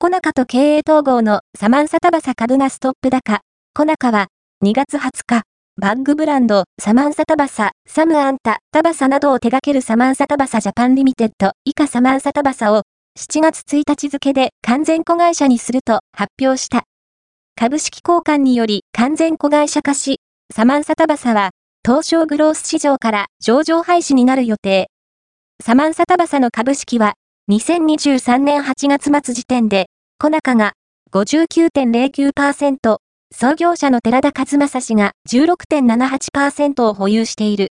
コナカと経営統合のサマンサタバサ株がストップ高。コナカは2月20日、バッグブランド、サマンサタバサ、 Samantha Thavasa などを手掛けるサマンサタバサジャパンリミテッド、以下サマンサタバサを7月1日付で完全子会社にすると発表した。株式交換により完全子会社化し、サマンサタバサは東証グロース市場から上場廃止になる予定。サマンサタバサの株式は2023年8月末時点で、コナカが59.09%、創業者の寺田和正氏が16.78%を保有している。